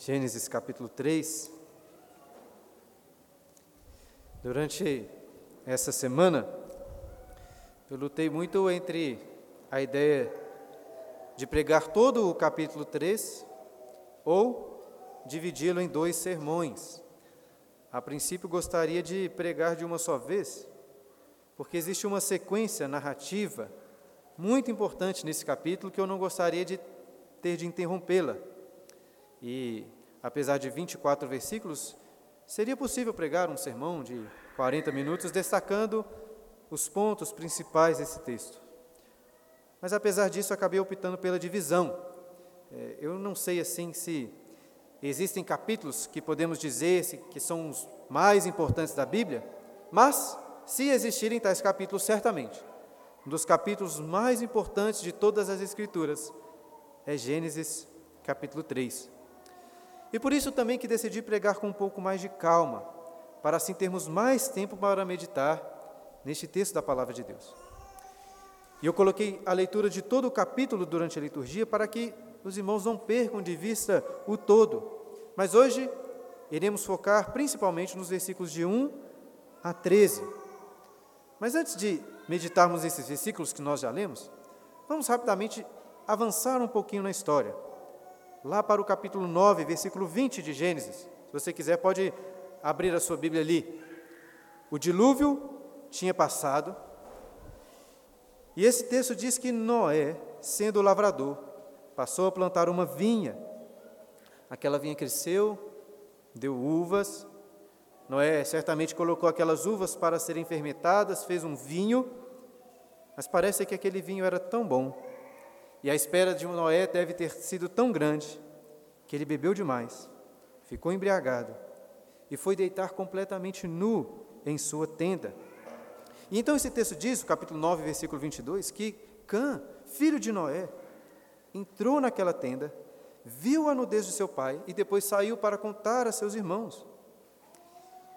Gênesis capítulo 3. Durante essa semana, eu lutei muito entre a ideia de pregar todo o capítulo 3 ou dividi-lo em dois sermões. A princípio, gostaria de pregar de uma só vez, porque existe uma sequência narrativa muito importante nesse capítulo que eu não gostaria de ter de interrompê-la. E, apesar de 24 versículos, seria possível pregar um sermão de 40 minutos destacando os pontos principais desse texto. Mas, apesar disso, acabei optando pela divisão. É, eu não sei assim se existem capítulos que podemos dizer que são os mais importantes da Bíblia, mas, se existirem tais capítulos, certamente, um dos capítulos mais importantes de todas as Escrituras é Gênesis capítulo 3. E por isso também que decidi pregar com um pouco mais de calma, para assim termos mais tempo para meditar neste texto da palavra de Deus. E eu coloquei a leitura de todo o capítulo durante a liturgia para que os irmãos não percam de vista o todo. Mas hoje iremos focar principalmente nos versículos de 1 a 13. Mas antes de meditarmos nesses versículos que nós já lemos, vamos rapidamente avançar um pouquinho na história lá para o capítulo 9, versículo 20 de Gênesis. Se você quiser, pode abrir a sua Bíblia ali. O dilúvio tinha passado, e esse texto diz que Noé, sendo lavrador, passou a plantar uma vinha. Aquela vinha cresceu, deu uvas. Noé certamente colocou aquelas uvas para serem fermentadas, fez um vinho, mas parece que aquele vinho era tão bom e a espera de Noé deve ter sido tão grande que ele bebeu demais, ficou embriagado e foi deitar completamente nu em sua tenda. E então esse texto diz, capítulo 9, versículo 22, que Cã, filho de Noé, entrou naquela tenda, viu a nudez de seu pai e depois saiu para contar a seus irmãos.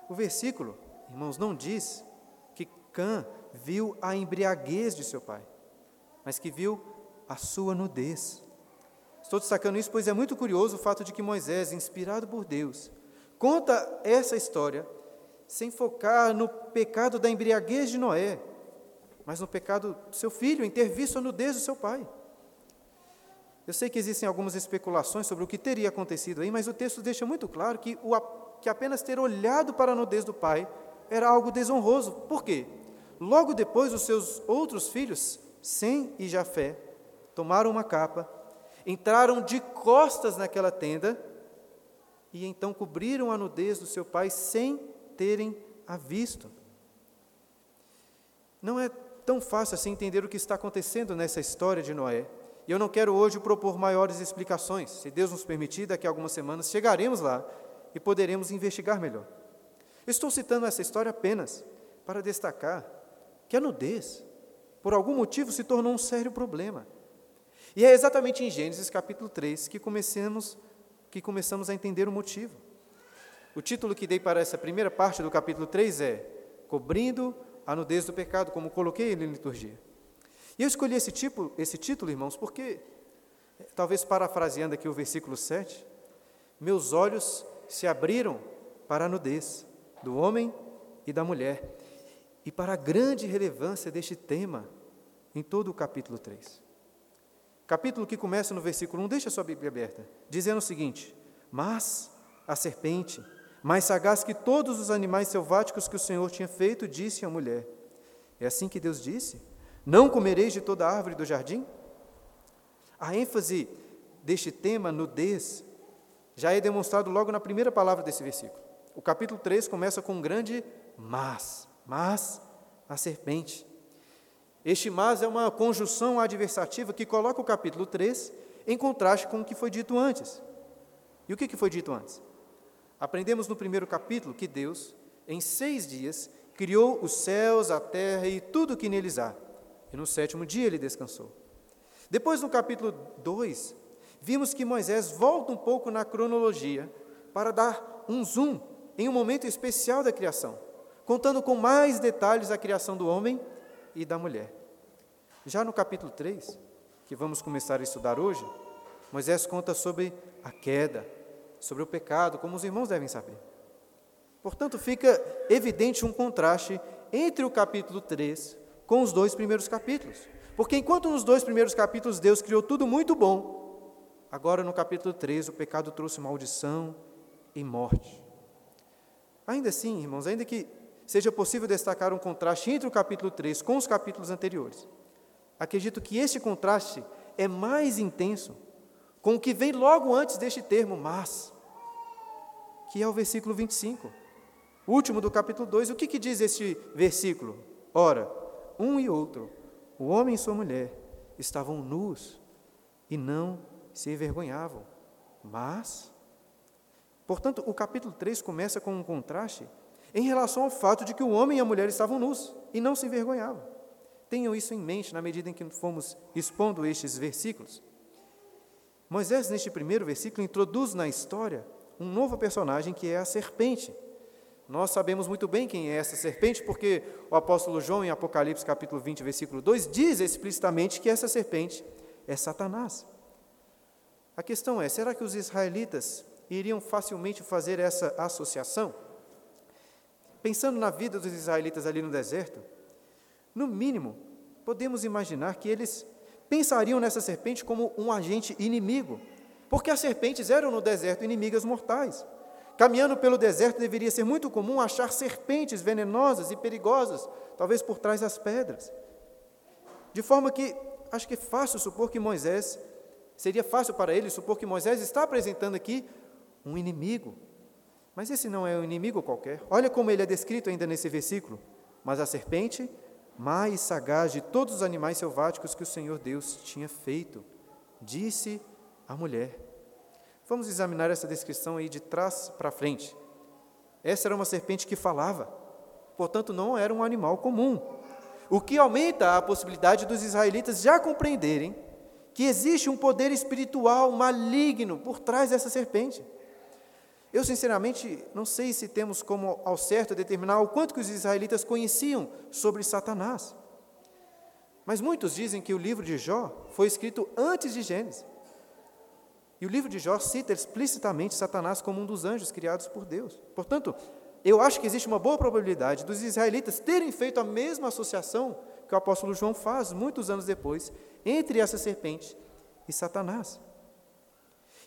O versículo, irmãos, não diz que Cã viu a embriaguez de seu pai, mas que viu a sua nudez. Estou destacando isso pois é muito curioso o fato de que Moisés, inspirado por Deus, conta essa história sem focar no pecado da embriaguez de Noé, mas no pecado do seu filho, em ter visto a nudez do seu pai. Eu sei que existem algumas especulações sobre o que teria acontecido aí, mas o texto deixa muito claro que, o, que apenas ter olhado para a nudez do pai era algo desonroso. Por quê? Logo depois, os seus outros filhos, Sem e Jafé, tomaram uma capa, entraram de costas naquela tenda e então cobriram a nudez do seu pai sem terem a visto. Não é tão fácil assim entender o que está acontecendo nessa história de Noé. E eu não quero hoje propor maiores explicações. Se Deus nos permitir, daqui a algumas semanas chegaremos lá e poderemos investigar melhor. Estou citando essa história apenas para destacar que a nudez, por algum motivo, se tornou um sério problema. E é exatamente em Gênesis capítulo 3 que começamos, que começamos a entender o motivo. O título que dei para essa primeira parte do capítulo 3 é Cobrindo a nudez do pecado, como coloquei na liturgia. E eu escolhi esse, tipo, esse título, irmãos, porque, talvez parafraseando aqui o versículo 7, meus olhos se abriram para a nudez do homem e da mulher e para a grande relevância deste tema em todo o capítulo 3 capítulo que começa no versículo 1, deixa a sua Bíblia aberta, dizendo o seguinte: Mas a serpente, mais sagaz que todos os animais selváticos que o Senhor tinha feito, disse à mulher: É assim que Deus disse: Não comereis de toda árvore do jardim? A ênfase deste tema, nudez, já é demonstrado logo na primeira palavra desse versículo. O capítulo 3 começa com um grande mas, mas a serpente. Este mas é uma conjunção adversativa que coloca o capítulo 3 em contraste com o que foi dito antes. E o que foi dito antes? Aprendemos no primeiro capítulo que Deus, em seis dias, criou os céus, a terra e tudo o que neles há. E no sétimo dia ele descansou. Depois, no capítulo 2, vimos que Moisés volta um pouco na cronologia para dar um zoom em um momento especial da criação, contando com mais detalhes a criação do homem e da mulher. Já no capítulo 3, que vamos começar a estudar hoje, Moisés conta sobre a queda, sobre o pecado, como os irmãos devem saber. Portanto, fica evidente um contraste entre o capítulo 3 com os dois primeiros capítulos. Porque enquanto nos dois primeiros capítulos Deus criou tudo muito bom, agora no capítulo 3 o pecado trouxe maldição e morte. Ainda assim, irmãos, ainda que seja possível destacar um contraste entre o capítulo 3 com os capítulos anteriores, acredito que este contraste é mais intenso com o que vem logo antes deste termo, mas, que é o versículo 25, último do capítulo 2. O que, que diz este versículo? Ora, um e outro, o homem e sua mulher, estavam nus e não se envergonhavam, mas. Portanto, o capítulo 3 começa com um contraste em relação ao fato de que o homem e a mulher estavam nus e não se envergonhavam. Tenham isso em mente na medida em que fomos expondo estes versículos. Moisés, neste primeiro versículo, introduz na história um novo personagem que é a serpente. Nós sabemos muito bem quem é essa serpente, porque o apóstolo João, em Apocalipse capítulo 20, versículo 2, diz explicitamente que essa serpente é Satanás. A questão é: será que os israelitas iriam facilmente fazer essa associação? Pensando na vida dos israelitas ali no deserto, no mínimo, podemos imaginar que eles pensariam nessa serpente como um agente inimigo, porque as serpentes eram no deserto inimigas mortais. Caminhando pelo deserto deveria ser muito comum achar serpentes venenosas e perigosas, talvez por trás das pedras. De forma que acho que é fácil supor que Moisés, seria fácil para ele supor que Moisés está apresentando aqui um inimigo. Mas esse não é um inimigo qualquer. Olha como ele é descrito ainda nesse versículo. Mas a serpente mais sagaz de todos os animais selváticos que o Senhor Deus tinha feito, disse a mulher. Vamos examinar essa descrição aí de trás para frente. Essa era uma serpente que falava, portanto, não era um animal comum. O que aumenta a possibilidade dos israelitas já compreenderem que existe um poder espiritual maligno por trás dessa serpente. Eu, sinceramente, não sei se temos como ao certo determinar o quanto que os israelitas conheciam sobre Satanás. Mas muitos dizem que o livro de Jó foi escrito antes de Gênesis. E o livro de Jó cita explicitamente Satanás como um dos anjos criados por Deus. Portanto, eu acho que existe uma boa probabilidade dos israelitas terem feito a mesma associação que o apóstolo João faz muitos anos depois entre essa serpente e Satanás.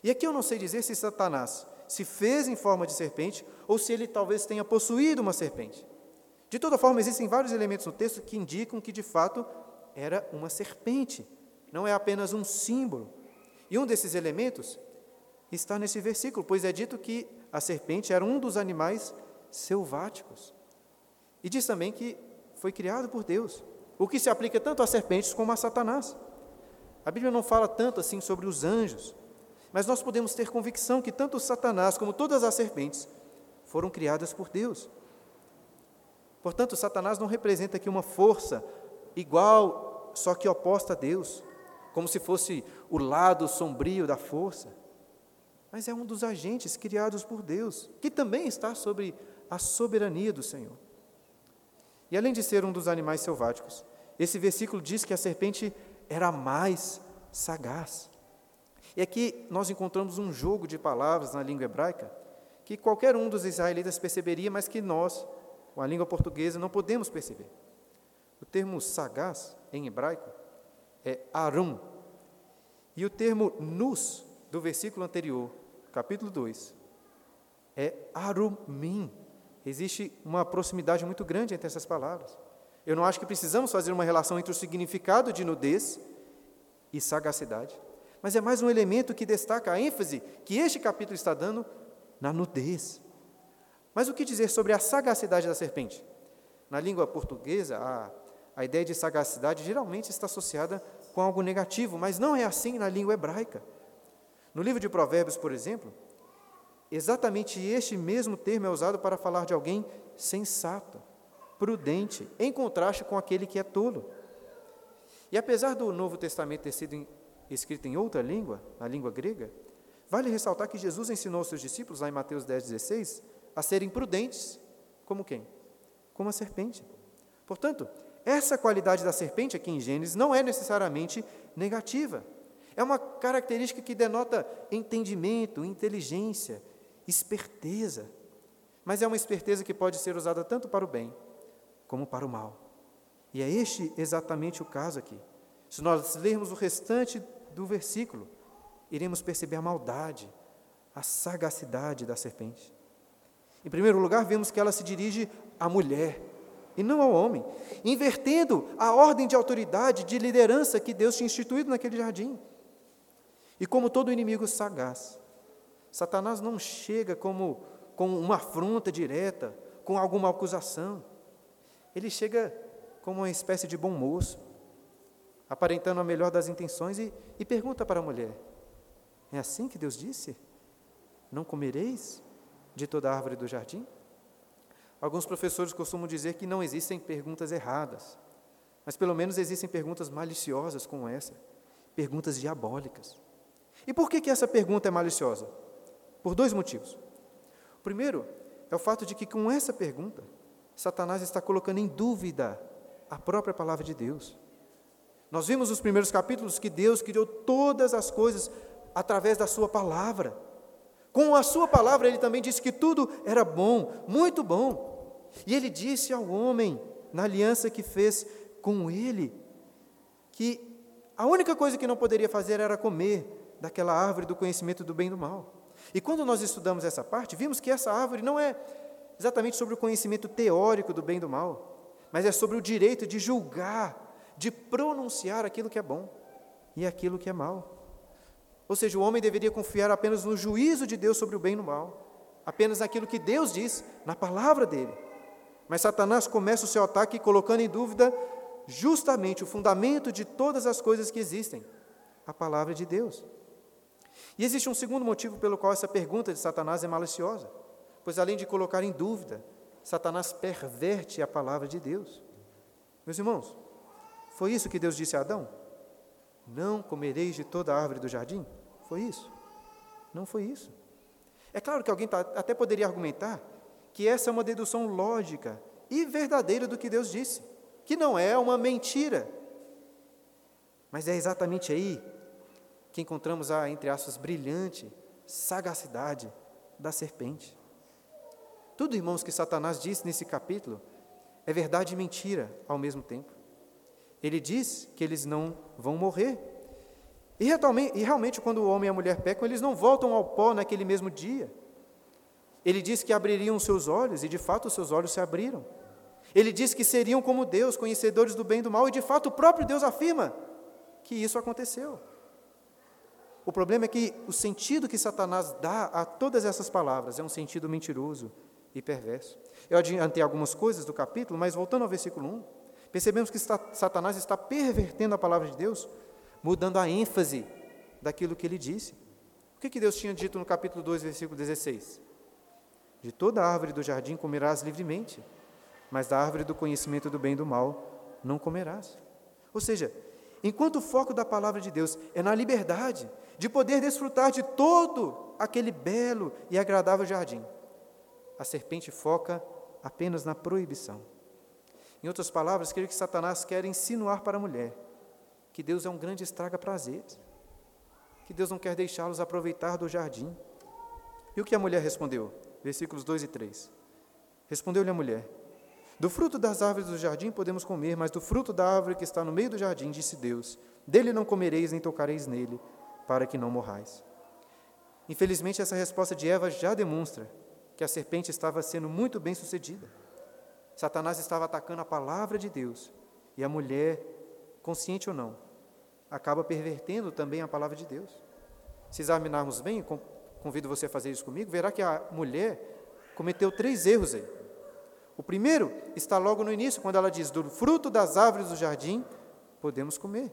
E aqui eu não sei dizer se Satanás se fez em forma de serpente ou se ele talvez tenha possuído uma serpente. De toda forma, existem vários elementos no texto que indicam que de fato era uma serpente, não é apenas um símbolo. E um desses elementos está nesse versículo, pois é dito que a serpente era um dos animais selváticos. E diz também que foi criado por Deus, o que se aplica tanto às serpentes como a Satanás. A Bíblia não fala tanto assim sobre os anjos, mas nós podemos ter convicção que tanto Satanás como todas as serpentes foram criadas por Deus. Portanto, Satanás não representa aqui uma força igual, só que oposta a Deus, como se fosse o lado sombrio da força. Mas é um dos agentes criados por Deus, que também está sobre a soberania do Senhor. E além de ser um dos animais selváticos, esse versículo diz que a serpente era mais sagaz. E aqui nós encontramos um jogo de palavras na língua hebraica que qualquer um dos israelitas perceberia, mas que nós, com a língua portuguesa, não podemos perceber. O termo sagaz, em hebraico, é arum. E o termo nus, do versículo anterior, capítulo 2, é arumim. Existe uma proximidade muito grande entre essas palavras. Eu não acho que precisamos fazer uma relação entre o significado de nudez e sagacidade mas é mais um elemento que destaca a ênfase que este capítulo está dando na nudez. Mas o que dizer sobre a sagacidade da serpente? Na língua portuguesa, a, a ideia de sagacidade geralmente está associada com algo negativo, mas não é assim na língua hebraica. No livro de Provérbios, por exemplo, exatamente este mesmo termo é usado para falar de alguém sensato, prudente, em contraste com aquele que é tolo. E apesar do Novo Testamento ter sido escrita em outra língua, na língua grega, vale ressaltar que Jesus ensinou aos seus discípulos, lá em Mateus 10, 16, a serem prudentes, como quem? Como a serpente. Portanto, essa qualidade da serpente aqui em Gênesis não é necessariamente negativa. É uma característica que denota entendimento, inteligência, esperteza. Mas é uma esperteza que pode ser usada tanto para o bem como para o mal. E é este exatamente o caso aqui. Se nós lermos o restante do versículo, iremos perceber a maldade, a sagacidade da serpente. Em primeiro lugar, vemos que ela se dirige à mulher e não ao homem, invertendo a ordem de autoridade, de liderança que Deus tinha instituído naquele jardim. E como todo inimigo sagaz, Satanás não chega como com uma afronta direta, com alguma acusação. Ele chega como uma espécie de bom moço, aparentando a melhor das intenções e, e pergunta para a mulher: É assim que Deus disse? Não comereis de toda árvore do jardim? Alguns professores costumam dizer que não existem perguntas erradas, mas pelo menos existem perguntas maliciosas como essa, perguntas diabólicas. E por que, que essa pergunta é maliciosa? Por dois motivos. O primeiro é o fato de que, com essa pergunta, Satanás está colocando em dúvida a própria palavra de Deus. Nós vimos nos primeiros capítulos que Deus criou todas as coisas através da Sua palavra. Com a Sua palavra, Ele também disse que tudo era bom, muito bom. E Ele disse ao homem, na aliança que fez com ele, que a única coisa que não poderia fazer era comer daquela árvore do conhecimento do bem e do mal. E quando nós estudamos essa parte, vimos que essa árvore não é exatamente sobre o conhecimento teórico do bem e do mal, mas é sobre o direito de julgar, de pronunciar aquilo que é bom e aquilo que é mal. Ou seja, o homem deveria confiar apenas no juízo de Deus sobre o bem e o mal, apenas naquilo que Deus diz, na palavra dele. Mas Satanás começa o seu ataque colocando em dúvida justamente o fundamento de todas as coisas que existem, a palavra de Deus. E existe um segundo motivo pelo qual essa pergunta de Satanás é maliciosa, pois além de colocar em dúvida, Satanás perverte a palavra de Deus. Meus irmãos, foi isso que Deus disse a Adão? Não comereis de toda a árvore do jardim? Foi isso? Não foi isso. É claro que alguém até poderia argumentar que essa é uma dedução lógica e verdadeira do que Deus disse, que não é uma mentira. Mas é exatamente aí que encontramos a, entre aspas, brilhante sagacidade da serpente. Tudo, irmãos, que Satanás disse nesse capítulo é verdade e mentira ao mesmo tempo. Ele diz que eles não vão morrer. E realmente, quando o homem e a mulher pecam, eles não voltam ao pó naquele mesmo dia. Ele diz que abririam seus olhos, e de fato os seus olhos se abriram. Ele diz que seriam como Deus, conhecedores do bem e do mal, e de fato o próprio Deus afirma que isso aconteceu. O problema é que o sentido que Satanás dá a todas essas palavras é um sentido mentiroso e perverso. Eu adiantei algumas coisas do capítulo, mas voltando ao versículo 1, percebemos que Satanás está pervertendo a palavra de Deus, mudando a ênfase daquilo que ele disse. O que, que Deus tinha dito no capítulo 2, versículo 16? De toda árvore do jardim comerás livremente, mas da árvore do conhecimento do bem e do mal não comerás. Ou seja, enquanto o foco da palavra de Deus é na liberdade de poder desfrutar de todo aquele belo e agradável jardim, a serpente foca apenas na proibição. Em outras palavras, creio que Satanás quer insinuar para a mulher que Deus é um grande estraga-prazeres, que Deus não quer deixá-los aproveitar do jardim. E o que a mulher respondeu? Versículos 2 e 3. Respondeu-lhe a mulher: Do fruto das árvores do jardim podemos comer, mas do fruto da árvore que está no meio do jardim, disse Deus: Dele não comereis nem tocareis nele, para que não morrais. Infelizmente, essa resposta de Eva já demonstra que a serpente estava sendo muito bem sucedida. Satanás estava atacando a palavra de Deus e a mulher, consciente ou não, acaba pervertendo também a palavra de Deus. Se examinarmos bem, convido você a fazer isso comigo, verá que a mulher cometeu três erros aí. O primeiro está logo no início, quando ela diz: Do fruto das árvores do jardim podemos comer.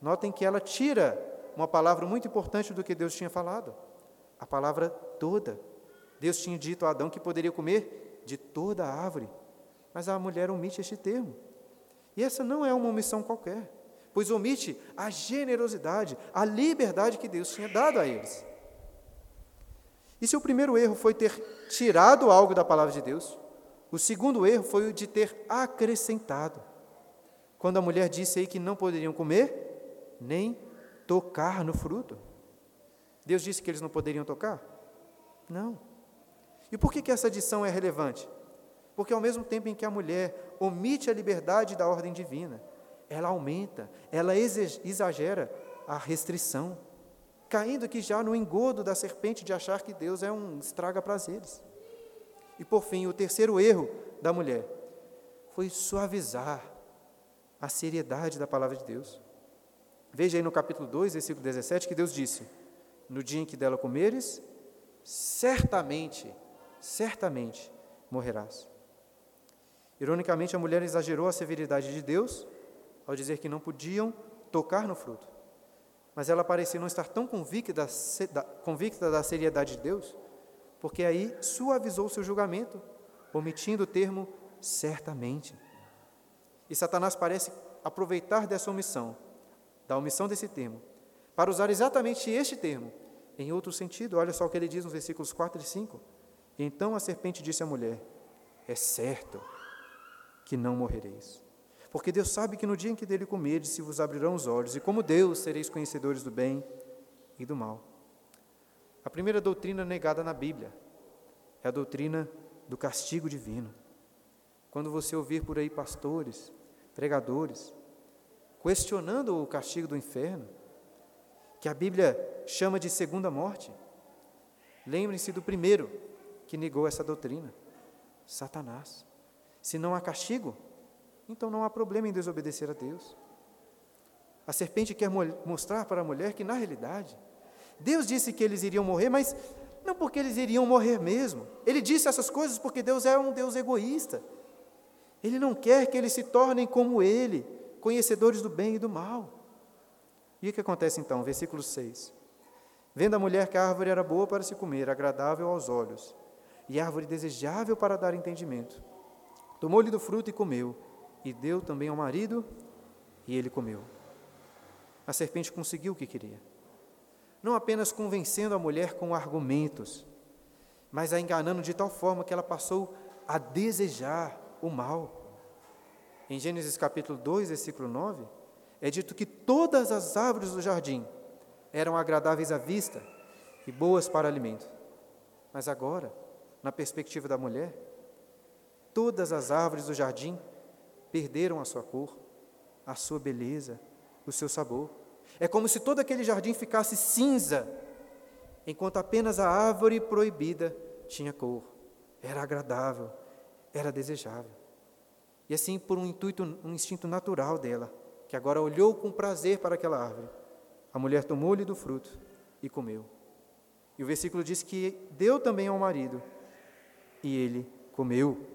Notem que ela tira uma palavra muito importante do que Deus tinha falado, a palavra toda. Deus tinha dito a Adão que poderia comer de toda a árvore. Mas a mulher omite este termo. E essa não é uma omissão qualquer, pois omite a generosidade, a liberdade que Deus tinha dado a eles. E se o primeiro erro foi ter tirado algo da palavra de Deus, o segundo erro foi o de ter acrescentado. Quando a mulher disse aí que não poderiam comer, nem tocar no fruto. Deus disse que eles não poderiam tocar? Não. E por que, que essa adição é relevante? Porque ao mesmo tempo em que a mulher omite a liberdade da ordem divina, ela aumenta, ela exagera a restrição, caindo aqui já no engodo da serpente de achar que Deus é um estraga prazeres. E por fim, o terceiro erro da mulher foi suavizar a seriedade da palavra de Deus. Veja aí no capítulo 2, versículo 17, que Deus disse: No dia em que dela comeres, certamente, certamente morrerás. Ironicamente, a mulher exagerou a severidade de Deus ao dizer que não podiam tocar no fruto. Mas ela parecia não estar tão convicta da, convicta da seriedade de Deus, porque aí suavizou seu julgamento, omitindo o termo certamente. E Satanás parece aproveitar dessa omissão, da omissão desse termo, para usar exatamente este termo em outro sentido. Olha só o que ele diz nos versículos 4 e 5. Então a serpente disse à mulher: É certo que não morrereis. Porque Deus sabe que no dia em que dele comerdes, se vos abrirão os olhos, e como Deus sereis conhecedores do bem e do mal. A primeira doutrina negada na Bíblia é a doutrina do castigo divino. Quando você ouvir por aí pastores, pregadores, questionando o castigo do inferno, que a Bíblia chama de segunda morte, lembre-se do primeiro que negou essa doutrina: Satanás. Se não há castigo, então não há problema em desobedecer a Deus. A serpente quer mostrar para a mulher que, na realidade, Deus disse que eles iriam morrer, mas não porque eles iriam morrer mesmo. Ele disse essas coisas porque Deus é um Deus egoísta. Ele não quer que eles se tornem como Ele, conhecedores do bem e do mal. E o que acontece então? Versículo 6. Vendo a mulher que a árvore era boa para se comer, agradável aos olhos, e árvore desejável para dar entendimento, tomou-lhe do fruto e comeu, e deu também ao marido, e ele comeu. A serpente conseguiu o que queria. Não apenas convencendo a mulher com argumentos, mas a enganando de tal forma que ela passou a desejar o mal. Em Gênesis capítulo 2, versículo 9, é dito que todas as árvores do jardim eram agradáveis à vista e boas para alimento. Mas agora, na perspectiva da mulher, todas as árvores do jardim perderam a sua cor, a sua beleza, o seu sabor. É como se todo aquele jardim ficasse cinza, enquanto apenas a árvore proibida tinha cor. Era agradável, era desejável. E assim, por um intuito, um instinto natural dela, que agora olhou com prazer para aquela árvore, a mulher tomou-lhe do fruto e comeu. E o versículo diz que deu também ao marido, e ele comeu.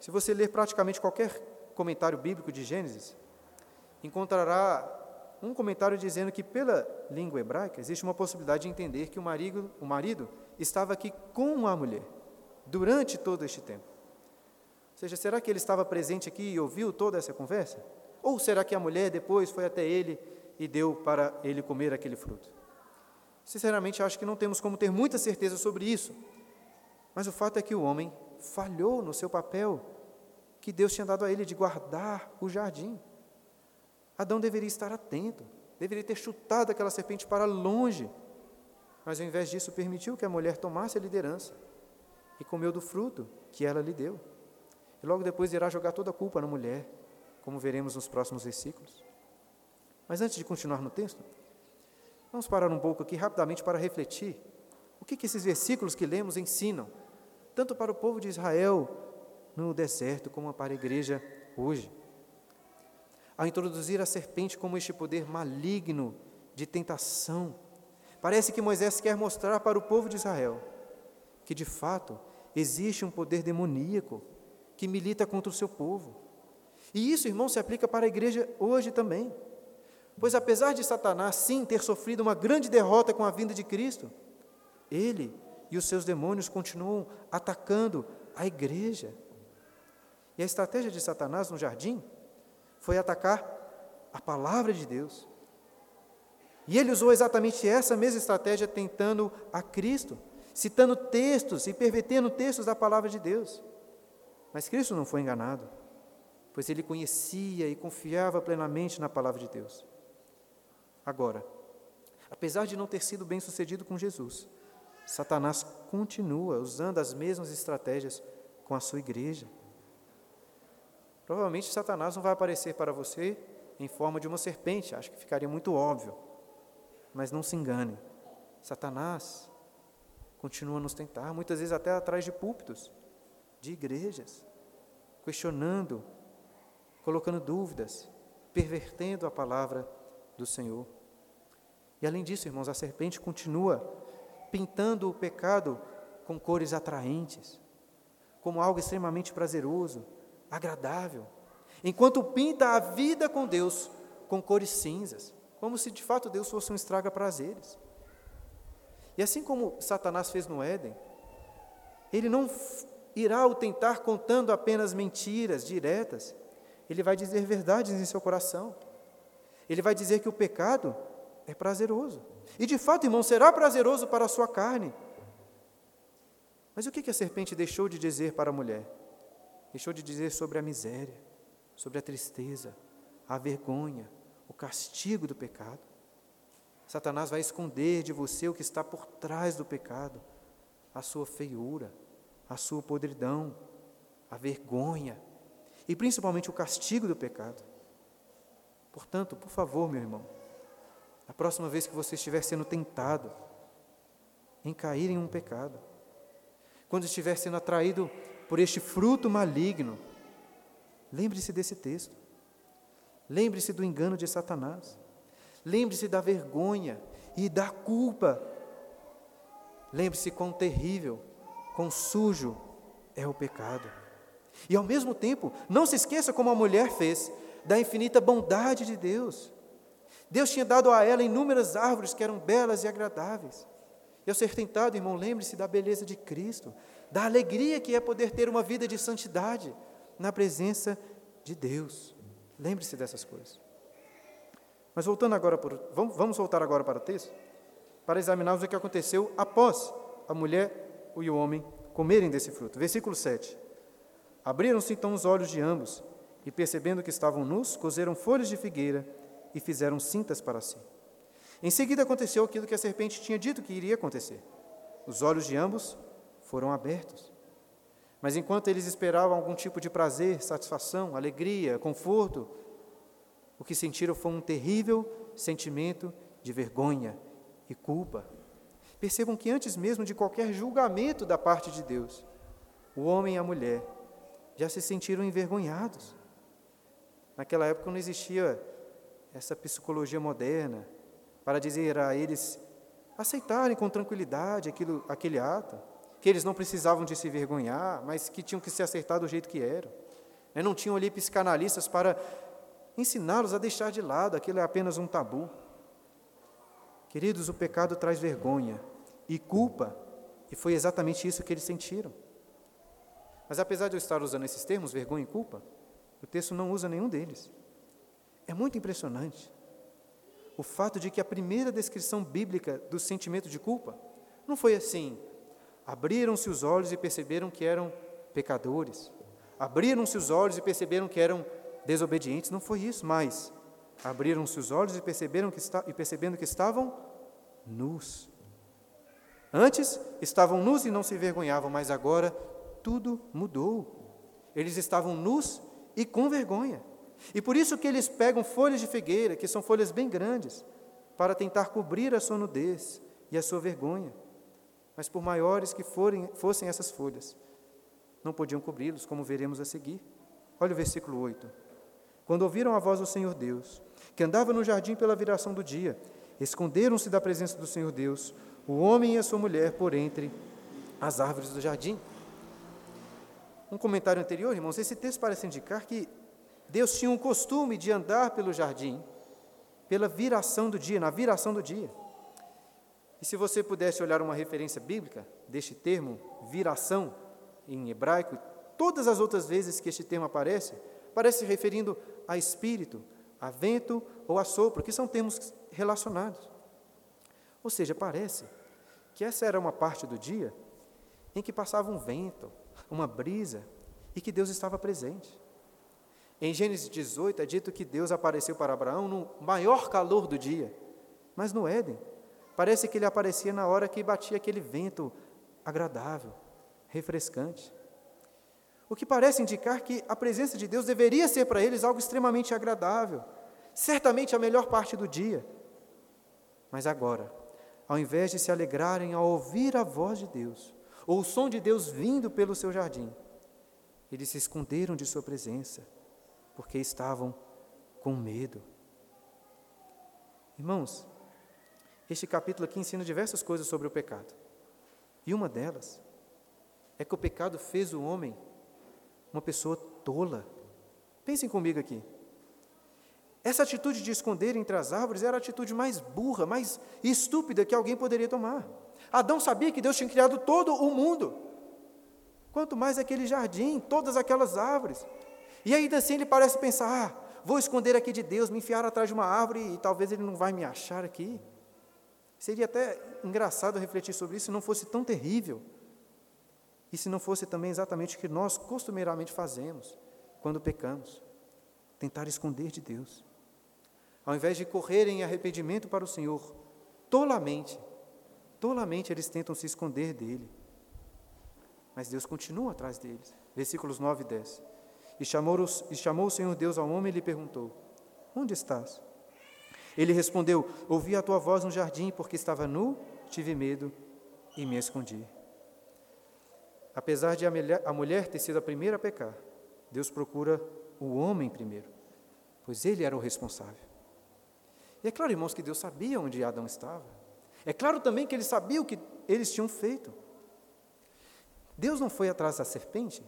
Se você ler praticamente qualquer comentário bíblico de Gênesis, encontrará um comentário dizendo que, pela língua hebraica, existe uma possibilidade de entender que o marido, o marido estava aqui com a mulher durante todo este tempo. Ou seja, será que ele estava presente aqui e ouviu toda essa conversa? Ou será que a mulher depois foi até ele e deu para ele comer aquele fruto? Sinceramente, acho que não temos como ter muita certeza sobre isso. Mas o fato é que o homem falhou no seu papel que Deus tinha dado a ele de guardar o jardim. Adão deveria estar atento, deveria ter chutado aquela serpente para longe, mas ao invés disso permitiu que a mulher tomasse a liderança e comeu do fruto que ela lhe deu. E logo depois irá jogar toda a culpa na mulher, como veremos nos próximos versículos. Mas antes de continuar no texto, vamos parar um pouco aqui rapidamente para refletir o que, que esses versículos que lemos ensinam, tanto para o povo de Israel no deserto, como para a igreja hoje. Ao introduzir a serpente como este poder maligno de tentação, parece que Moisés quer mostrar para o povo de Israel que, de fato, existe um poder demoníaco que milita contra o seu povo. E isso, irmão, se aplica para a igreja hoje também. Pois apesar de Satanás, sim, ter sofrido uma grande derrota com a vinda de Cristo, ele e os seus demônios continuam atacando a igreja. E a estratégia de Satanás no jardim foi atacar a palavra de Deus. E ele usou exatamente essa mesma estratégia tentando a Cristo citando textos e pervertendo textos da palavra de Deus. Mas Cristo não foi enganado, pois ele conhecia e confiava plenamente na palavra de Deus. Agora, apesar de não ter sido bem sucedido com Jesus, Satanás continua usando as mesmas estratégias com a sua igreja. Provavelmente Satanás não vai aparecer para você em forma de uma serpente, acho que ficaria muito óbvio. Mas não se engane, Satanás continua a nos tentar, muitas vezes até atrás de púlpitos, de igrejas, questionando, colocando dúvidas, pervertendo a palavra do Senhor. E além disso, irmãos, a serpente continua pintando o pecado com cores atraentes, como algo extremamente prazeroso, agradável, enquanto pinta a vida com Deus com cores cinzas, como se de fato Deus fosse um estraga-prazeres. E assim como Satanás fez no Éden, ele não irá o tentar contando apenas mentiras diretas, ele vai dizer verdades em seu coração. Ele vai dizer que o pecado é prazeroso. E de fato, irmão, será prazeroso para a sua carne. Mas o que a serpente deixou de dizer para a mulher? Deixou de dizer sobre a miséria, sobre a tristeza, a vergonha, o castigo do pecado. Satanás vai esconder de você o que está por trás do pecado, a sua feiura, a sua podridão, a vergonha e principalmente o castigo do pecado. Portanto, por favor, meu irmão, a próxima vez que você estiver sendo tentado em cair em um pecado, quando estiver sendo atraído por este fruto maligno, lembre-se desse texto. Lembre-se do engano de Satanás. Lembre-se da vergonha e da culpa. Lembre-se quão terrível, quão sujo é o pecado. E ao mesmo tempo, não se esqueça como a mulher fez, da infinita bondade de Deus. Deus tinha dado a ela inúmeras árvores que eram belas e agradáveis. E ao ser tentado, irmão, lembre-se da beleza de Cristo, da alegria que é poder ter uma vida de santidade na presença de Deus. Lembre-se dessas coisas. Mas voltando agora, por, vamos, vamos voltar agora para o texto, para examinarmos o que aconteceu após a mulher e o homem comerem desse fruto. Versículo 7. Abriram-se então os olhos de ambos, e percebendo que estavam nus, cozeram folhas de figueira e fizeram cintas para si. Em seguida aconteceu aquilo que a serpente tinha dito que iria acontecer. Os olhos de ambos foram abertos. Mas enquanto eles esperavam algum tipo de prazer, satisfação, alegria, conforto, o que sentiram foi um terrível sentimento de vergonha e culpa. Percebam que antes mesmo de qualquer julgamento da parte de Deus, o homem e a mulher já se sentiram envergonhados. Naquela época não existia essa psicologia moderna para dizer a eles aceitarem com tranquilidade aquilo, aquele ato, que eles não precisavam de se vergonhar, mas que tinham que se acertar do jeito que eram. Né? Não tinham ali psicanalistas para ensiná-los a deixar de lado, aquilo é apenas um tabu. Queridos, o pecado traz vergonha e culpa, e foi exatamente isso que eles sentiram. Mas apesar de eu estar usando esses termos, vergonha e culpa, o texto não usa nenhum deles. É muito impressionante o fato de que a primeira descrição bíblica do sentimento de culpa não foi assim: abriram-se os olhos e perceberam que eram pecadores, abriram-se os olhos e perceberam que eram desobedientes. Não foi isso, mas abriram-se os olhos e perceberam que e percebendo que estavam nus. Antes estavam nus e não se envergonhavam, mas agora tudo mudou. Eles estavam nus e com vergonha. E por isso que eles pegam folhas de figueira, que são folhas bem grandes, para tentar cobrir a sua nudez e a sua vergonha. Mas por maiores que forem, fossem essas folhas, não podiam cobri-los, como veremos a seguir. Olha o versículo 8. Quando ouviram a voz do Senhor Deus, que andava no jardim pela viração do dia, esconderam-se da presença do Senhor Deus, o homem e a sua mulher, por entre as árvores do jardim. Um comentário anterior, irmãos, esse texto parece indicar que Deus tinha um costume de andar pelo jardim, pela viração do dia, na viração do dia. E se você pudesse olhar uma referência bíblica deste termo, viração, em hebraico, todas as outras vezes que este termo aparece, parece referindo a espírito, a vento ou a sopro, que são termos relacionados. Ou seja, parece que essa era uma parte do dia em que passava um vento, uma brisa e que Deus estava presente. Em Gênesis 18 é dito que Deus apareceu para Abraão no maior calor do dia, mas no Éden. Parece que ele aparecia na hora que batia aquele vento agradável, refrescante. O que parece indicar que a presença de Deus deveria ser para eles algo extremamente agradável, certamente a melhor parte do dia. Mas agora, ao invés de se alegrarem ao ouvir a voz de Deus, ou o som de Deus vindo pelo seu jardim, eles se esconderam de sua presença, porque estavam com medo. Irmãos, este capítulo aqui ensina diversas coisas sobre o pecado. E uma delas é que o pecado fez o homem uma pessoa tola. Pensem comigo aqui. Essa atitude de esconder entre as árvores era a atitude mais burra, mais estúpida que alguém poderia tomar. Adão sabia que Deus tinha criado todo o mundo. Quanto mais aquele jardim, todas aquelas árvores. E ainda assim ele parece pensar: ah, vou esconder aqui de Deus, me enfiar atrás de uma árvore e talvez ele não vai me achar aqui. Seria até engraçado refletir sobre isso se não fosse tão terrível. E se não fosse também exatamente o que nós costumeiramente fazemos quando pecamos? Tentar esconder de Deus. Ao invés de correrem em arrependimento para o Senhor, tolamente, tolamente eles tentam se esconder dele. Mas Deus continua atrás deles. Versículos 9 e 10. E chamou, e chamou o Senhor Deus ao homem e lhe perguntou: Onde estás? Ele respondeu: Ouvi a tua voz no jardim, porque estava nu, tive medo e me escondi. Apesar de a mulher, a mulher ter sido a primeira a pecar, Deus procura o homem primeiro, pois ele era o responsável. E é claro, irmãos, que Deus sabia onde Adão estava. É claro também que ele sabia o que eles tinham feito. Deus não foi atrás da serpente,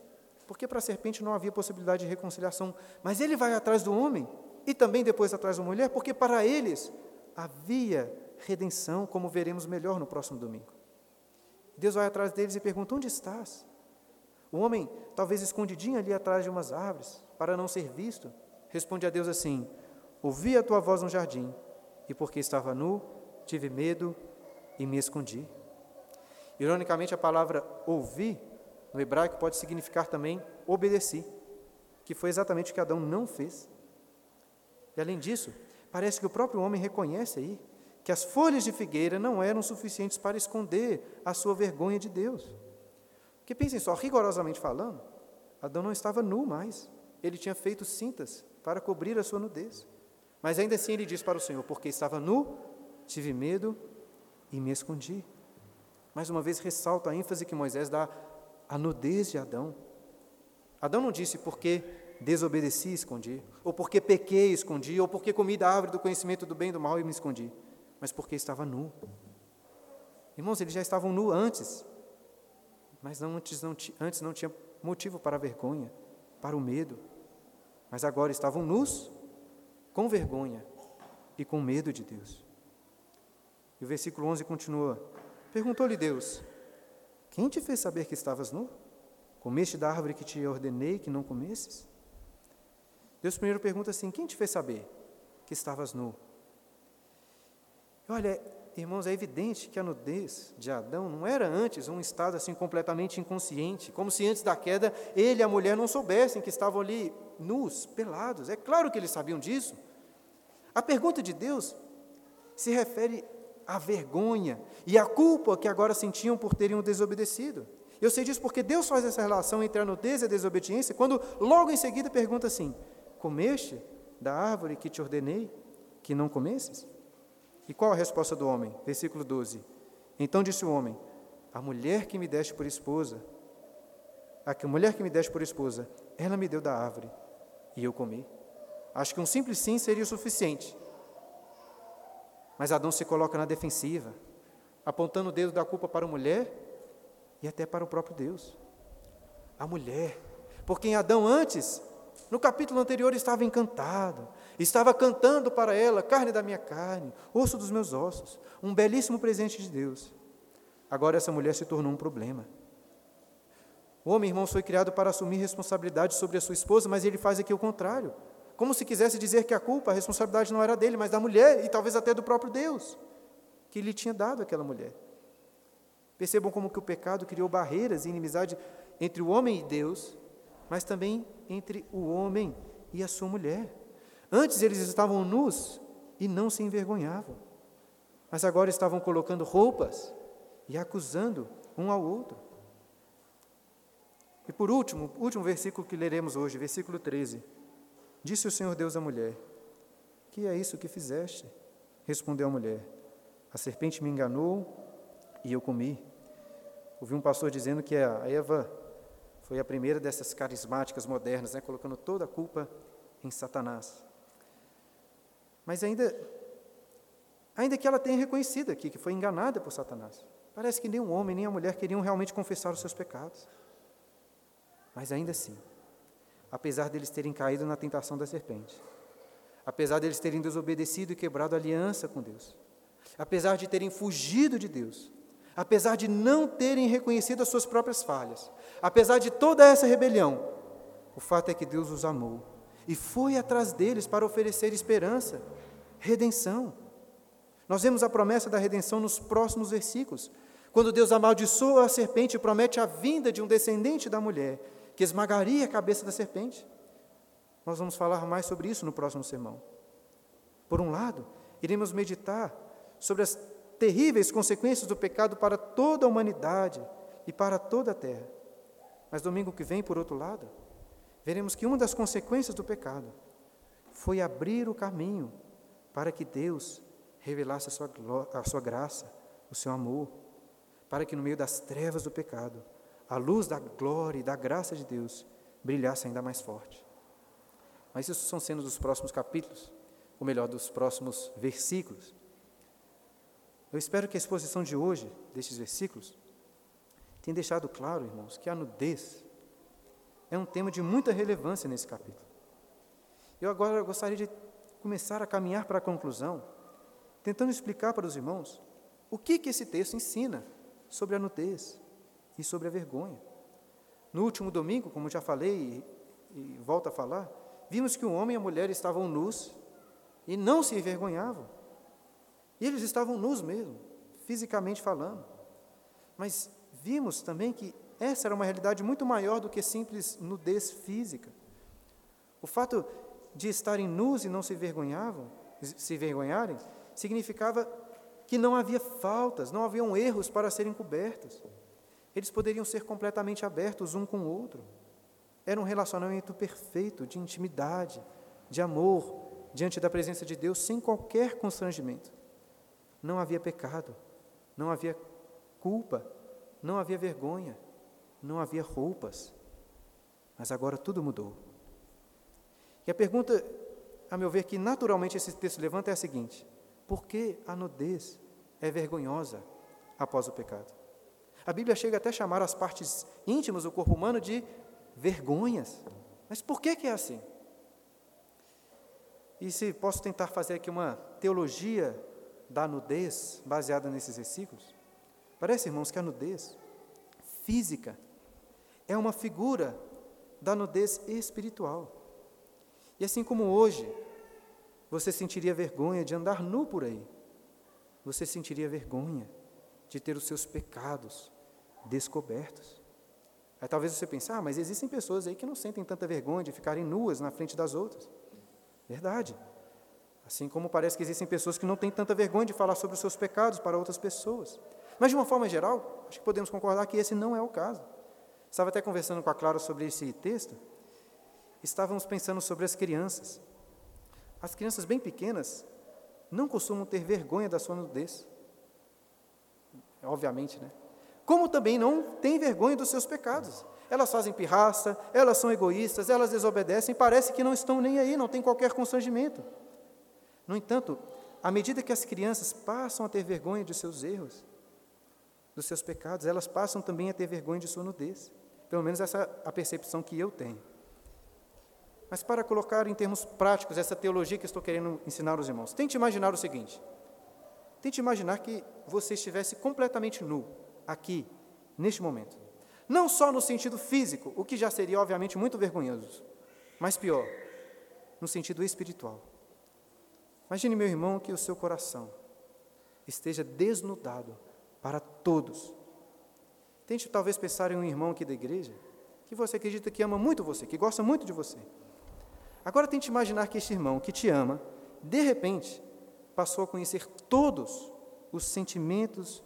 porque para a serpente não havia possibilidade de reconciliação, mas ele vai atrás do homem e também depois atrás da mulher, porque para eles havia redenção, como veremos melhor no próximo domingo. Deus vai atrás deles e pergunta: Onde estás? O homem, talvez escondidinho ali atrás de umas árvores, para não ser visto, responde a Deus assim: Ouvi a tua voz no jardim, e porque estava nu, tive medo e me escondi. Ironicamente, a palavra ouvir no hebraico pode significar também obedeci, que foi exatamente o que Adão não fez. E além disso, parece que o próprio homem reconhece aí que as folhas de figueira não eram suficientes para esconder a sua vergonha de Deus. Porque pensem só, rigorosamente falando, Adão não estava nu mais. Ele tinha feito cintas para cobrir a sua nudez. Mas ainda assim ele diz para o Senhor: Porque estava nu, tive medo e me escondi. Mais uma vez ressalta a ênfase que Moisés dá à nudez de Adão. Adão não disse porque desobedeci e escondi, ou porque pequei e escondi, ou porque comi da árvore do conhecimento do bem e do mal e me escondi mas porque estava nu. Irmãos, eles já estavam nu antes, mas não, antes, não, antes não tinha motivo para a vergonha, para o medo, mas agora estavam nus, com vergonha e com medo de Deus. E o versículo 11 continua: Perguntou-lhe Deus: Quem te fez saber que estavas nu? Comeste da árvore que te ordenei que não comesses? Deus primeiro pergunta assim: Quem te fez saber que estavas nu? Olha, irmãos, é evidente que a nudez de Adão não era antes um estado assim completamente inconsciente, como se antes da queda ele e a mulher não soubessem que estavam ali nus, pelados. É claro que eles sabiam disso. A pergunta de Deus se refere à vergonha e à culpa que agora sentiam por terem desobedecido. Eu sei disso porque Deus faz essa relação entre a nudez e a desobediência, quando logo em seguida pergunta assim: Comeste da árvore que te ordenei que não comesses? E qual a resposta do homem? Versículo 12. Então disse o homem: A mulher que me deste por esposa, a mulher que me deste por esposa, ela me deu da árvore e eu comi. Acho que um simples sim seria o suficiente. Mas Adão se coloca na defensiva, apontando o dedo da culpa para a mulher e até para o próprio Deus. A mulher, porque em Adão antes, no capítulo anterior, estava encantado, Estava cantando para ela, carne da minha carne, osso dos meus ossos, um belíssimo presente de Deus. Agora essa mulher se tornou um problema. O homem, irmãos, foi criado para assumir responsabilidade sobre a sua esposa, mas ele faz aqui o contrário. Como se quisesse dizer que a culpa, a responsabilidade não era dele, mas da mulher e talvez até do próprio Deus, que lhe tinha dado aquela mulher. Percebam como que o pecado criou barreiras e inimizade entre o homem e Deus, mas também entre o homem e a sua mulher. Antes eles estavam nus e não se envergonhavam. mas agora estavam colocando roupas e acusando um ao outro. E por último, último versículo que leremos hoje, versículo 13. Disse o Senhor Deus à mulher: Que é isso que fizeste? Respondeu a mulher: A serpente me enganou e eu comi. Ouvi um pastor dizendo que a Eva foi a primeira dessas carismáticas modernas, né, colocando toda a culpa em Satanás. Mas ainda, ainda que ela tenha reconhecido aqui que foi enganada por Satanás, parece que nem o homem nem a mulher queriam realmente confessar os seus pecados. Mas ainda assim, apesar deles terem caído na tentação da serpente, apesar deles terem desobedecido e quebrado a aliança com Deus, apesar de terem fugido de Deus, apesar de não terem reconhecido as suas próprias falhas, apesar de toda essa rebelião, o fato é que Deus os amou. E foi atrás deles para oferecer esperança, redenção. Nós vemos a promessa da redenção nos próximos versículos, quando Deus amaldiçoa a serpente e promete a vinda de um descendente da mulher, que esmagaria a cabeça da serpente. Nós vamos falar mais sobre isso no próximo sermão. Por um lado, iremos meditar sobre as terríveis consequências do pecado para toda a humanidade e para toda a terra. Mas domingo que vem, por outro lado, veremos que uma das consequências do pecado foi abrir o caminho para que Deus revelasse a sua, a sua graça, o seu amor, para que no meio das trevas do pecado, a luz da glória e da graça de Deus brilhasse ainda mais forte. Mas isso são cenas dos próximos capítulos, ou melhor, dos próximos versículos. Eu espero que a exposição de hoje, destes versículos, tenha deixado claro, irmãos, que a nudez é um tema de muita relevância nesse capítulo. Eu agora gostaria de começar a caminhar para a conclusão, tentando explicar para os irmãos o que, que esse texto ensina sobre a nudez e sobre a vergonha. No último domingo, como já falei e, e volto a falar, vimos que o homem e a mulher estavam nus e não se envergonhavam. E eles estavam nus mesmo, fisicamente falando. Mas vimos também que essa era uma realidade muito maior do que simples nudez física. O fato de estarem nus e não se envergonhavam, se envergonharem, significava que não havia faltas, não haviam erros para serem cobertos. Eles poderiam ser completamente abertos um com o outro. Era um relacionamento perfeito, de intimidade, de amor, diante da presença de Deus, sem qualquer constrangimento. Não havia pecado, não havia culpa, não havia vergonha não havia roupas. Mas agora tudo mudou. E a pergunta, a meu ver, que naturalmente esse texto levanta é a seguinte: por que a nudez é vergonhosa após o pecado? A Bíblia chega até a chamar as partes íntimas do corpo humano de vergonhas. Mas por que, que é assim? E se posso tentar fazer aqui uma teologia da nudez baseada nesses versículos? Parece, irmãos, que a nudez física é uma figura da nudez espiritual. E assim como hoje você sentiria vergonha de andar nu por aí, você sentiria vergonha de ter os seus pecados descobertos. Aí talvez você pense, ah, mas existem pessoas aí que não sentem tanta vergonha de ficarem nuas na frente das outras. Verdade. Assim como parece que existem pessoas que não têm tanta vergonha de falar sobre os seus pecados para outras pessoas. Mas de uma forma geral, acho que podemos concordar que esse não é o caso. Estava até conversando com a Clara sobre esse texto. Estávamos pensando sobre as crianças. As crianças bem pequenas não costumam ter vergonha da sua nudez. Obviamente, né? Como também não têm vergonha dos seus pecados. Elas fazem pirraça, elas são egoístas, elas desobedecem, parece que não estão nem aí, não tem qualquer constrangimento. No entanto, à medida que as crianças passam a ter vergonha de seus erros, dos seus pecados, elas passam também a ter vergonha de sua nudez. Pelo menos essa é a percepção que eu tenho. Mas para colocar em termos práticos essa teologia que estou querendo ensinar aos irmãos, tente imaginar o seguinte: tente imaginar que você estivesse completamente nu, aqui, neste momento. Não só no sentido físico, o que já seria obviamente muito vergonhoso, mas pior, no sentido espiritual. Imagine, meu irmão, que o seu coração esteja desnudado para todos Tente talvez pensar em um irmão aqui da igreja que você acredita que ama muito você, que gosta muito de você. Agora tente imaginar que este irmão que te ama, de repente, passou a conhecer todos os sentimentos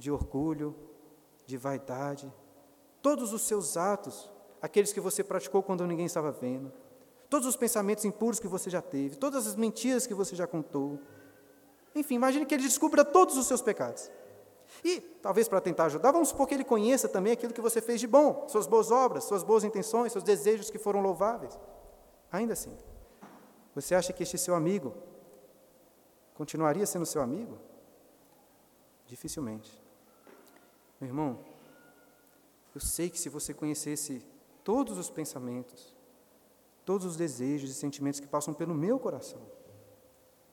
de orgulho, de vaidade, todos os seus atos, aqueles que você praticou quando ninguém estava vendo, todos os pensamentos impuros que você já teve, todas as mentiras que você já contou. Enfim, imagine que ele descubra todos os seus pecados. E, talvez para tentar ajudar, vamos supor que ele conheça também aquilo que você fez de bom, suas boas obras, suas boas intenções, seus desejos que foram louváveis. Ainda assim, você acha que este seu amigo continuaria sendo seu amigo? Dificilmente. Meu irmão, eu sei que se você conhecesse todos os pensamentos, todos os desejos e sentimentos que passam pelo meu coração,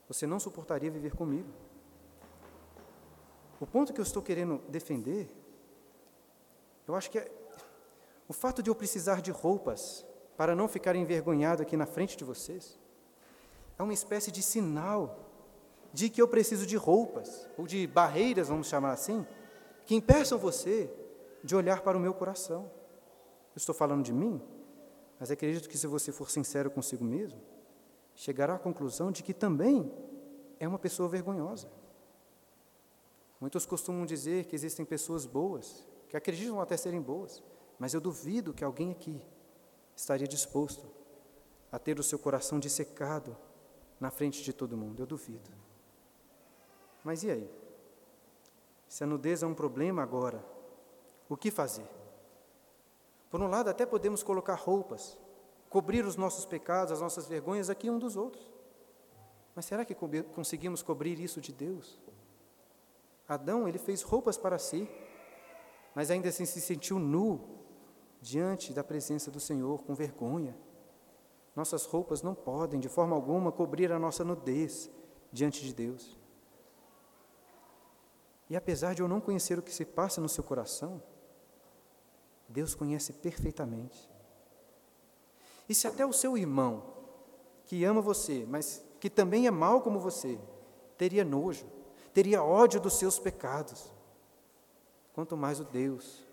você não suportaria viver comigo. O ponto que eu estou querendo defender, eu acho que é o fato de eu precisar de roupas para não ficar envergonhado aqui na frente de vocês, é uma espécie de sinal de que eu preciso de roupas, ou de barreiras, vamos chamar assim, que impeçam você de olhar para o meu coração. Eu estou falando de mim, mas acredito que se você for sincero consigo mesmo, chegará à conclusão de que também é uma pessoa vergonhosa. Muitos costumam dizer que existem pessoas boas, que acreditam até serem boas, mas eu duvido que alguém aqui estaria disposto a ter o seu coração dissecado na frente de todo mundo. Eu duvido. Mas e aí? Se a nudez é um problema agora, o que fazer? Por um lado, até podemos colocar roupas, cobrir os nossos pecados, as nossas vergonhas aqui um dos outros. Mas será que conseguimos cobrir isso de Deus? Adão, ele fez roupas para si, mas ainda assim se sentiu nu diante da presença do Senhor, com vergonha. Nossas roupas não podem, de forma alguma, cobrir a nossa nudez diante de Deus. E apesar de eu não conhecer o que se passa no seu coração, Deus conhece perfeitamente. E se até o seu irmão, que ama você, mas que também é mal como você, teria nojo, teria ódio dos seus pecados, quanto mais o Deus,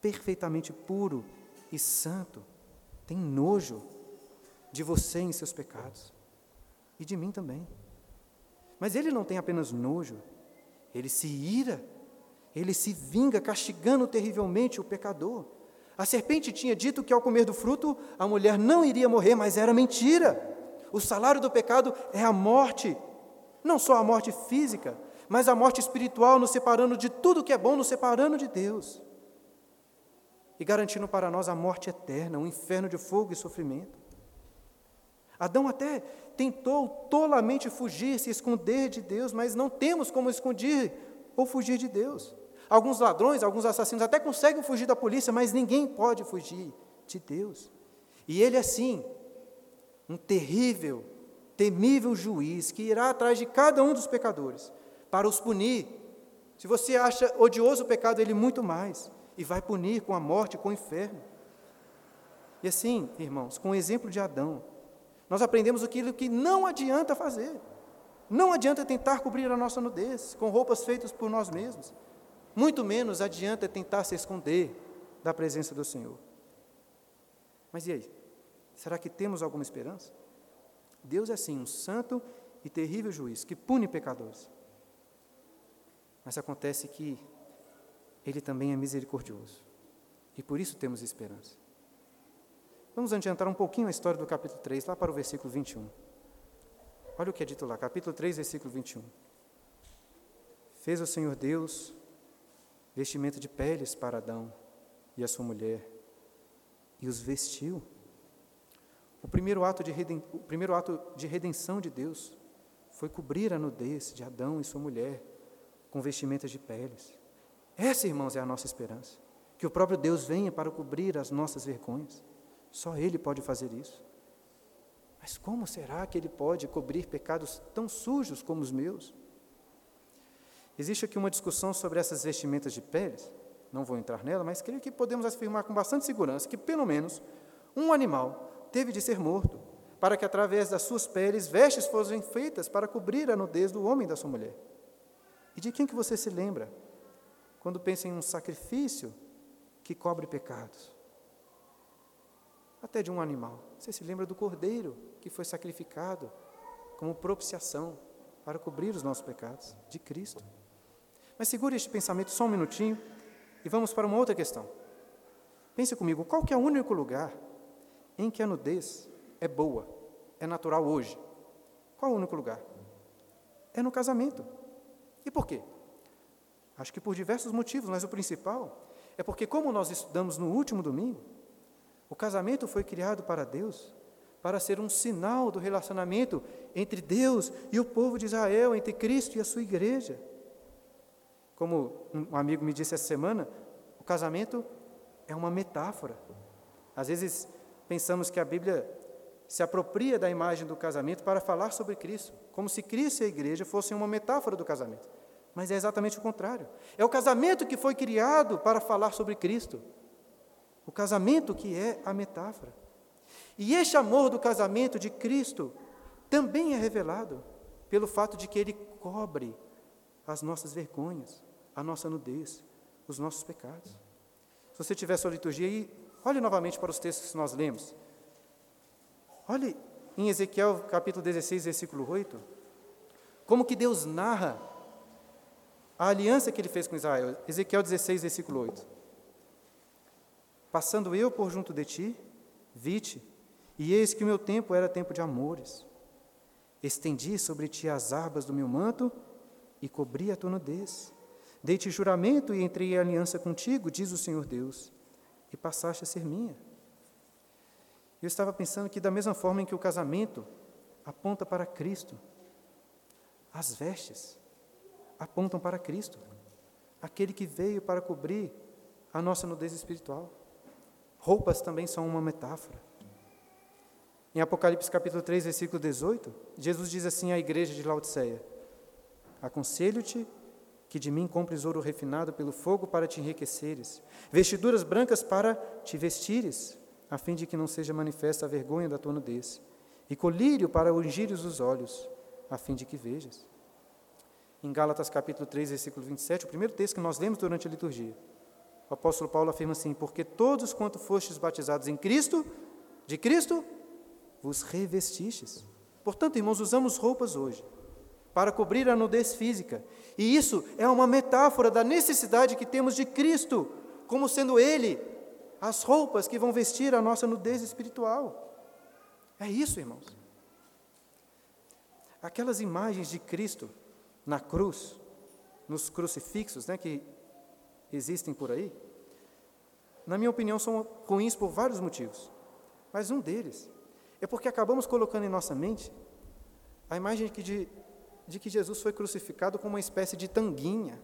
perfeitamente puro e santo, tem nojo de você em seus pecados e de mim também. Mas ele não tem apenas nojo, ele se ira, ele se vinga, castigando terrivelmente o pecador. A serpente tinha dito que ao comer do fruto a mulher não iria morrer, mas era mentira. O salário do pecado é a morte, não só a morte física, mas a morte espiritual, nos separando de tudo que é bom, nos separando de Deus. E garantindo para nós a morte eterna, um inferno de fogo e sofrimento. Adão até tentou tolamente fugir, se esconder de Deus, mas não temos como esconder ou fugir de Deus. Alguns ladrões, alguns assassinos até conseguem fugir da polícia, mas ninguém pode fugir de Deus. E ele, assim, um terrível, temível juiz que irá atrás de cada um dos pecadores para os punir. Se você acha odioso o pecado, ele muito mais, e vai punir com a morte, com o inferno. E assim, irmãos, com o exemplo de Adão, nós aprendemos aquilo que não adianta fazer. Não adianta tentar cobrir a nossa nudez com roupas feitas por nós mesmos. Muito menos adianta tentar se esconder da presença do Senhor. Mas e aí? Será que temos alguma esperança? Deus é sim um santo e terrível juiz que pune pecadores. Mas acontece que Ele também é misericordioso. E por isso temos esperança. Vamos adiantar um pouquinho a história do capítulo 3, lá para o versículo 21. Olha o que é dito lá, capítulo 3, versículo 21. Fez o Senhor Deus vestimento de peles para Adão e a sua mulher, e os vestiu. O primeiro ato de, reden... o primeiro ato de redenção de Deus foi cobrir a nudez de Adão e sua mulher com vestimentas de peles. Essa, irmãos, é a nossa esperança. Que o próprio Deus venha para cobrir as nossas vergonhas. Só Ele pode fazer isso. Mas como será que Ele pode cobrir pecados tão sujos como os meus? Existe aqui uma discussão sobre essas vestimentas de peles, não vou entrar nela, mas creio que podemos afirmar com bastante segurança que, pelo menos, um animal teve de ser morto, para que, através das suas peles, vestes fossem feitas para cobrir a nudez do homem e da sua mulher. E de quem que você se lembra quando pensa em um sacrifício que cobre pecados? Até de um animal. Você se lembra do cordeiro que foi sacrificado como propiciação para cobrir os nossos pecados, de Cristo. Mas segure este pensamento só um minutinho e vamos para uma outra questão. Pense comigo, qual que é o único lugar em que a nudez é boa, é natural hoje? Qual o único lugar? É no casamento. E por quê? Acho que por diversos motivos, mas o principal é porque, como nós estudamos no último domingo, o casamento foi criado para Deus, para ser um sinal do relacionamento entre Deus e o povo de Israel, entre Cristo e a sua igreja. Como um amigo me disse essa semana, o casamento é uma metáfora. Às vezes pensamos que a Bíblia se apropria da imagem do casamento para falar sobre Cristo, como se Cristo e a igreja fossem uma metáfora do casamento. Mas é exatamente o contrário. É o casamento que foi criado para falar sobre Cristo. O casamento que é a metáfora. E este amor do casamento de Cristo também é revelado pelo fato de que ele cobre as nossas vergonhas, a nossa nudez, os nossos pecados. Se você tiver sua liturgia aí, olhe novamente para os textos que nós lemos. Olhe em Ezequiel capítulo 16, versículo 8, como que Deus narra a aliança que ele fez com Israel. Ezequiel 16, versículo 8. Passando eu por junto de ti, vi-te, e eis que o meu tempo era tempo de amores. Estendi sobre ti as arbas do meu manto e cobri a tua nudez. Dei-te juramento e entrei em aliança contigo, diz o Senhor Deus, e passaste a ser minha. Eu estava pensando que, da mesma forma em que o casamento aponta para Cristo, as vestes apontam para Cristo, aquele que veio para cobrir a nossa nudez espiritual. Roupas também são uma metáfora. Em Apocalipse capítulo 3, versículo 18, Jesus diz assim à igreja de Laodiceia: Aconselho-te que de mim compres ouro refinado pelo fogo para te enriqueceres, vestiduras brancas para te vestires, a fim de que não seja manifesta a vergonha da tua nudez, e colírio para ungires os olhos, a fim de que vejas. Em Gálatas capítulo 3, versículo 27, o primeiro texto que nós lemos durante a liturgia, o apóstolo Paulo afirma assim: Porque todos quanto fostes batizados em Cristo, de Cristo, vos revestistes. Portanto, irmãos, usamos roupas hoje para cobrir a nudez física. E isso é uma metáfora da necessidade que temos de Cristo, como sendo Ele as roupas que vão vestir a nossa nudez espiritual. É isso, irmãos. Aquelas imagens de Cristo na cruz, nos crucifixos né, que existem por aí, na minha opinião, são ruins por vários motivos. Mas um deles é porque acabamos colocando em nossa mente a imagem de, de, de que Jesus foi crucificado como uma espécie de tanguinha.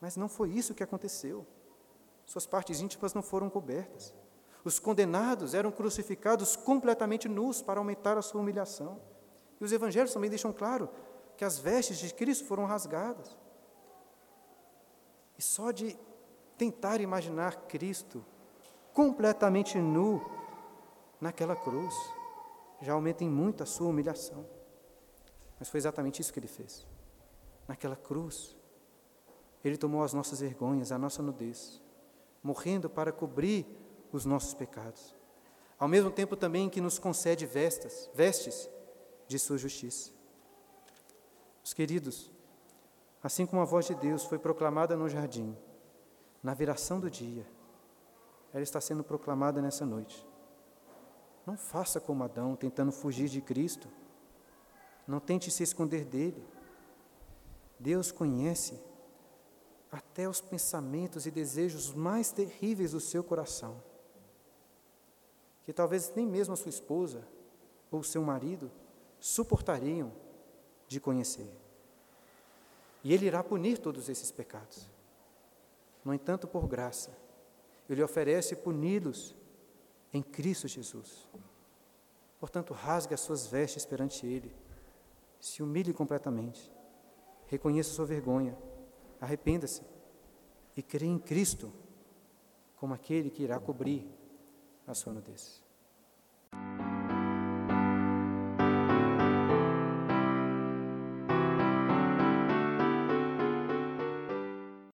Mas não foi isso que aconteceu. Suas partes íntimas não foram cobertas. Os condenados eram crucificados completamente nus para aumentar a sua humilhação. E os evangelhos também deixam claro que as vestes de Cristo foram rasgadas. E só de tentar imaginar Cristo completamente nu naquela cruz, já aumenta em muito a sua humilhação. Mas foi exatamente isso que ele fez. Naquela cruz, ele tomou as nossas vergonhas, a nossa nudez, morrendo para cobrir os nossos pecados. Ao mesmo tempo também que nos concede vestas, vestes de sua justiça. Os queridos, assim como a voz de Deus foi proclamada no jardim, na viração do dia, ela está sendo proclamada nessa noite. Não faça como Adão, tentando fugir de Cristo. Não tente se esconder dele. Deus conhece até os pensamentos e desejos mais terríveis do seu coração, que talvez nem mesmo a sua esposa ou seu marido suportariam de conhecer. E Ele irá punir todos esses pecados. No entanto, por graça, Ele oferece puni-los em Cristo Jesus. Portanto, rasgue as suas vestes perante Ele, se humilhe completamente, reconheça sua vergonha, arrependa-se e crê em Cristo como aquele que irá cobrir a sua nudez.